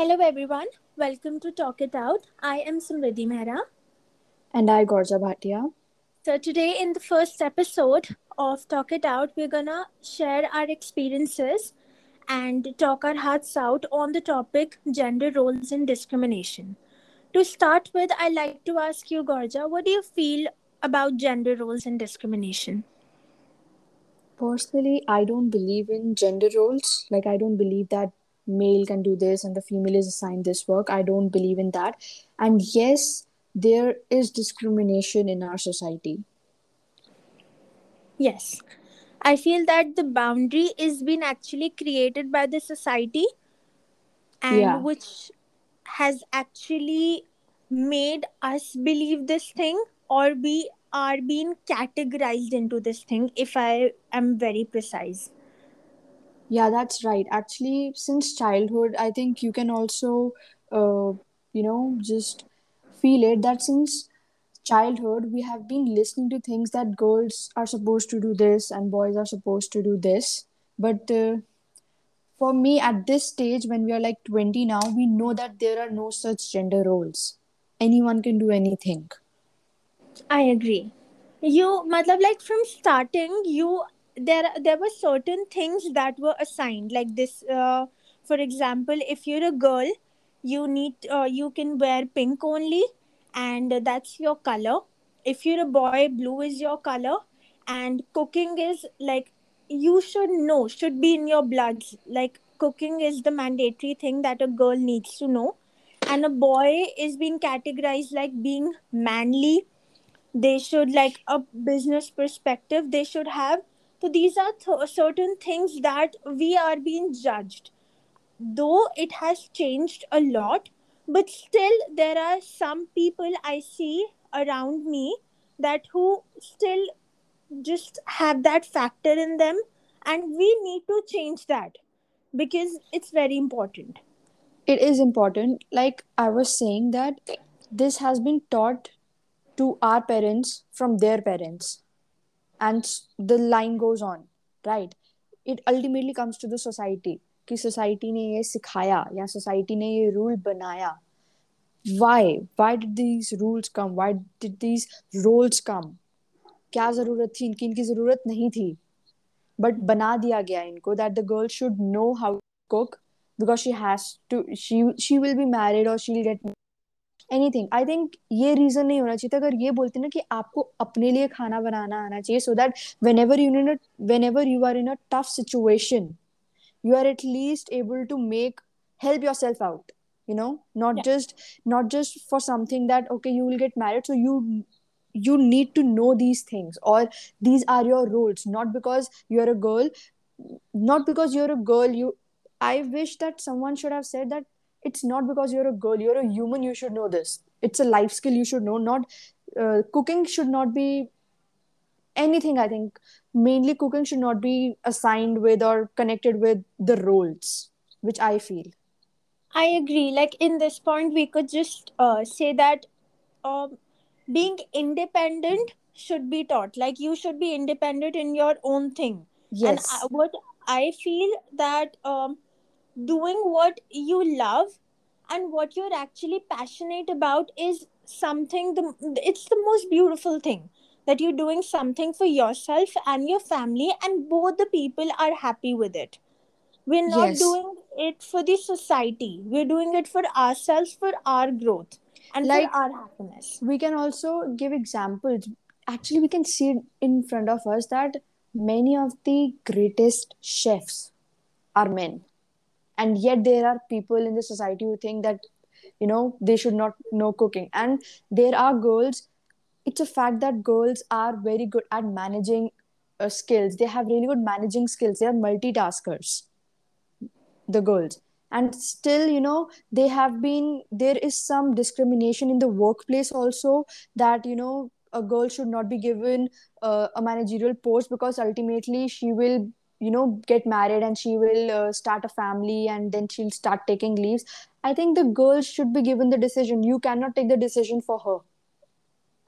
Hello, everyone. Welcome to Talk It Out. I am Samriddhi Mehra. And I, Gorja Bhatia. So, today, in the first episode of Talk It Out, we're gonna share our experiences and talk our hearts out on the topic gender roles and discrimination. To start with, I'd like to ask you, Gorja, what do you feel about gender roles and discrimination? Personally, I don't believe in gender roles. Like, I don't believe that male can do this and the female is assigned this work. I don't believe in that. And yes, there is discrimination in our society. Yes. I feel that the boundary is being actually created by the society and Yeah. which has actually made us believe this thing or we are being categorized into this thing if I am very precise. Yeah, that's right. Actually, since childhood, I think you can also, uh, you know, just feel it that since childhood, we have been listening to things that girls are supposed to do this and boys are supposed to do this. But uh, for me, at this stage, when we are like 20 now, we know that there are no such gender roles. Anyone can do anything. I agree. You, matlab, like from starting, you there there were certain things that were assigned like this. Uh, for example, if you're a girl, you need uh, you can wear pink only, and that's your color. If you're a boy, blue is your color, and cooking is like you should know should be in your blood. Like cooking is the mandatory thing that a girl needs to know, and a boy is being categorized like being manly they should like a business perspective they should have so these are th- certain things that we are being judged though it has changed a lot but still there are some people i see around me that who still just have that factor in them and we need to change that because it's very important It is important. Like I was saying, that this has been taught to our parents from their parents and s- the line goes on right it ultimately comes to the society कि society ने ये सिखाया या society ने ये rule बनाया why why did these rules come why did these roles come क्या जरूरत थी इनकी इनकी जरूरत नहीं थी but बना दिया गया इनको that the girl should know how to cook because she has to she she will be married or she'll get anything I think ये रीजन नहीं होना चाहिए अगर ये बोलते ना कि आपको अपने लिए खाना बनाना आना चाहिए so that whenever you whenever you are in a tough situation you are at least able to make help yourself out you know not just not just for something that okay you will get married so you you need to know these things और these are your roles not because you are a girl not because you are a girl you I wish that someone should have set that it's not because you're a girl you're a human you should know this it's a life skill you should know not uh, cooking should not be anything i think mainly cooking should not be assigned with or connected with the roles which i feel I agree. Like in this point, we could just uh, say that um, being independent should be taught. Like you should be independent in your own thing. And yes I, what I feel that um, doing what you love and what you're actually passionate about is something. The it's the most beautiful thing that you're doing something for yourself and your family, and both the people are happy with it. We're not yes. doing it for the society. We're doing it for ourselves for our growth and for like our happiness. we can also give examples. Actually we can see in front of us that many of the greatest chefs are men and yet there are people in the society who think that you know they should not know cooking. And there are girls it's a fact that girls are very good at managing uh, skills. They have really good managing skills. They are multitaskers the girls. And still you know they have been there is some discrimination in the workplace also that you know a girl should not be given uh, a managerial post because ultimately she will you know get married and she will uh, start a family and then she'll start taking leaves i think the girl should be given the decision you cannot take the decision for her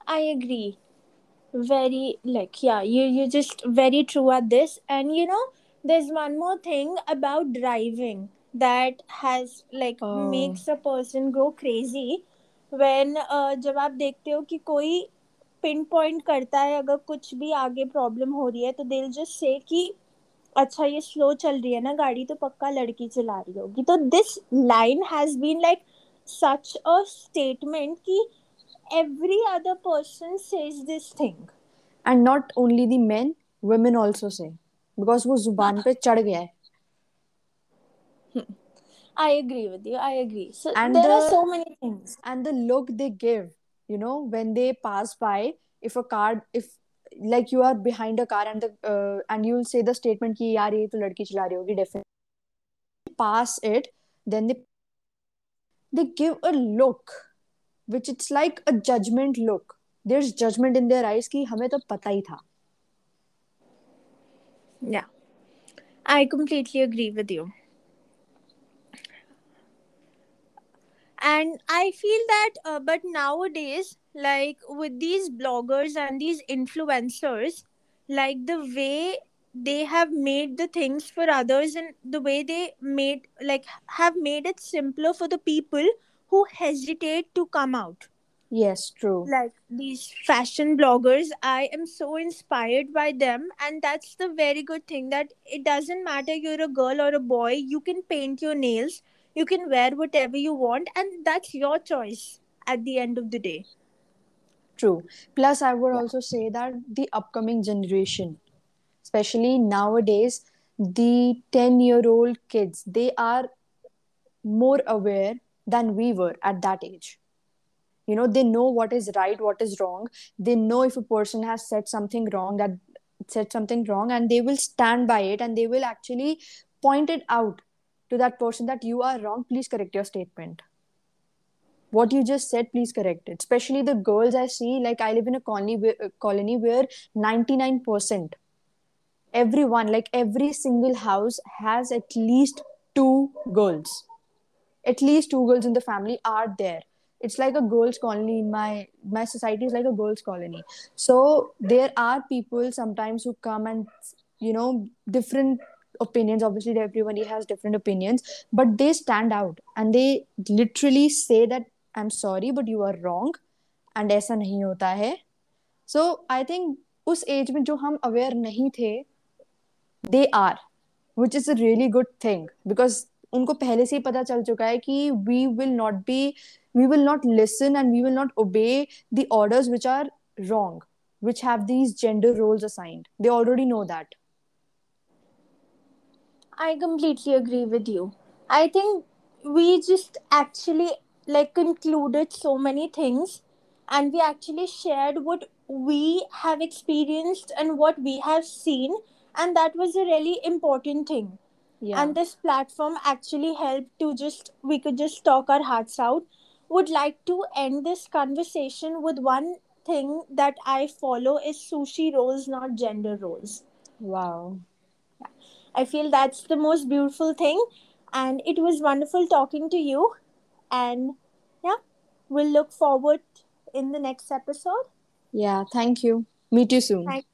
i agree very like yeah you you're just very true at this and you know there's one more thing about driving that has like Oh, makes a person go crazy when uh, जब आप देखते हो कि कोई pin point करता है अगर कुछ भी आगे प्रॉब्लम हो रही है तो दिल जस्ट से कि अच्छा ये स्लो चल रही है ना गाड़ी तो पक्का लड़की चला रही होगी तो this line has been like such a statement कि every other person says this thing and not only the men, women also say because वो ज़ुबान पे चढ़ गया है i agree with you i agree so and there are the so many things and the look they give you know when they pass by if a car if like you are behind a car and and you will say the statement कि यार ये तो लड़की चला रही होगी definitely pass it then they they give a look which it's like a judgement look there is judgement in their eyes कि हमें तो पता ही था या I completely agree with you and i feel that uh, but nowadays like with these bloggers and these influencers like the way they have made the things for others and the way they made like have made it simpler for the people who hesitate to come out. Yes true. Like these fashion bloggers i am so inspired by them. And that's the very good thing that it doesn't matter you're a girl or a boy you can paint your nails you can wear whatever you want and that's your choice at the end of the day. True. Plus i would also say that the upcoming generation especially nowadays the 10 year old kids they are more aware than we were at that age. You know they know what is right what is wrong. They know if a person has said something wrong that said something wrong and they will stand by it and they will actually point it out to that person that you are wrong please correct your statement. What you just said please correct it. Especially the girls i see like i live in a colony where, uh, colony where 99% everyone like every single house has at least two girls. At least two girls in the family are there. It's like a girls colony in my my society is like a girls colony. So there are people sometimes who come and you know different opinions obviously everybody has different opinions but they stand out and they literally say that i'm sorry but you are wrong and ऐसा नहीं होता है so i think उस as में जो हम aware नहीं थे they are which is a really good thing because उनको पहले से ही पता चल चुका है कि we will not be we will not listen and we will not obey the orders which are wrong which have these gender roles assigned they already know that I completely agree with you. I think we just actually like concluded so many things and we actually shared what we have experienced and what we have seen and that was a really important thing. yeah And this platform actually helped to just we could just talk our hearts out. Would like to end this conversation with one thing that I follow is sushi rolls, not gender roles. wow I feel that's the most beautiful thing. And it was wonderful talking to you. And yeah, we'll look forward in the next episode. yeah thank you meet you soon Thank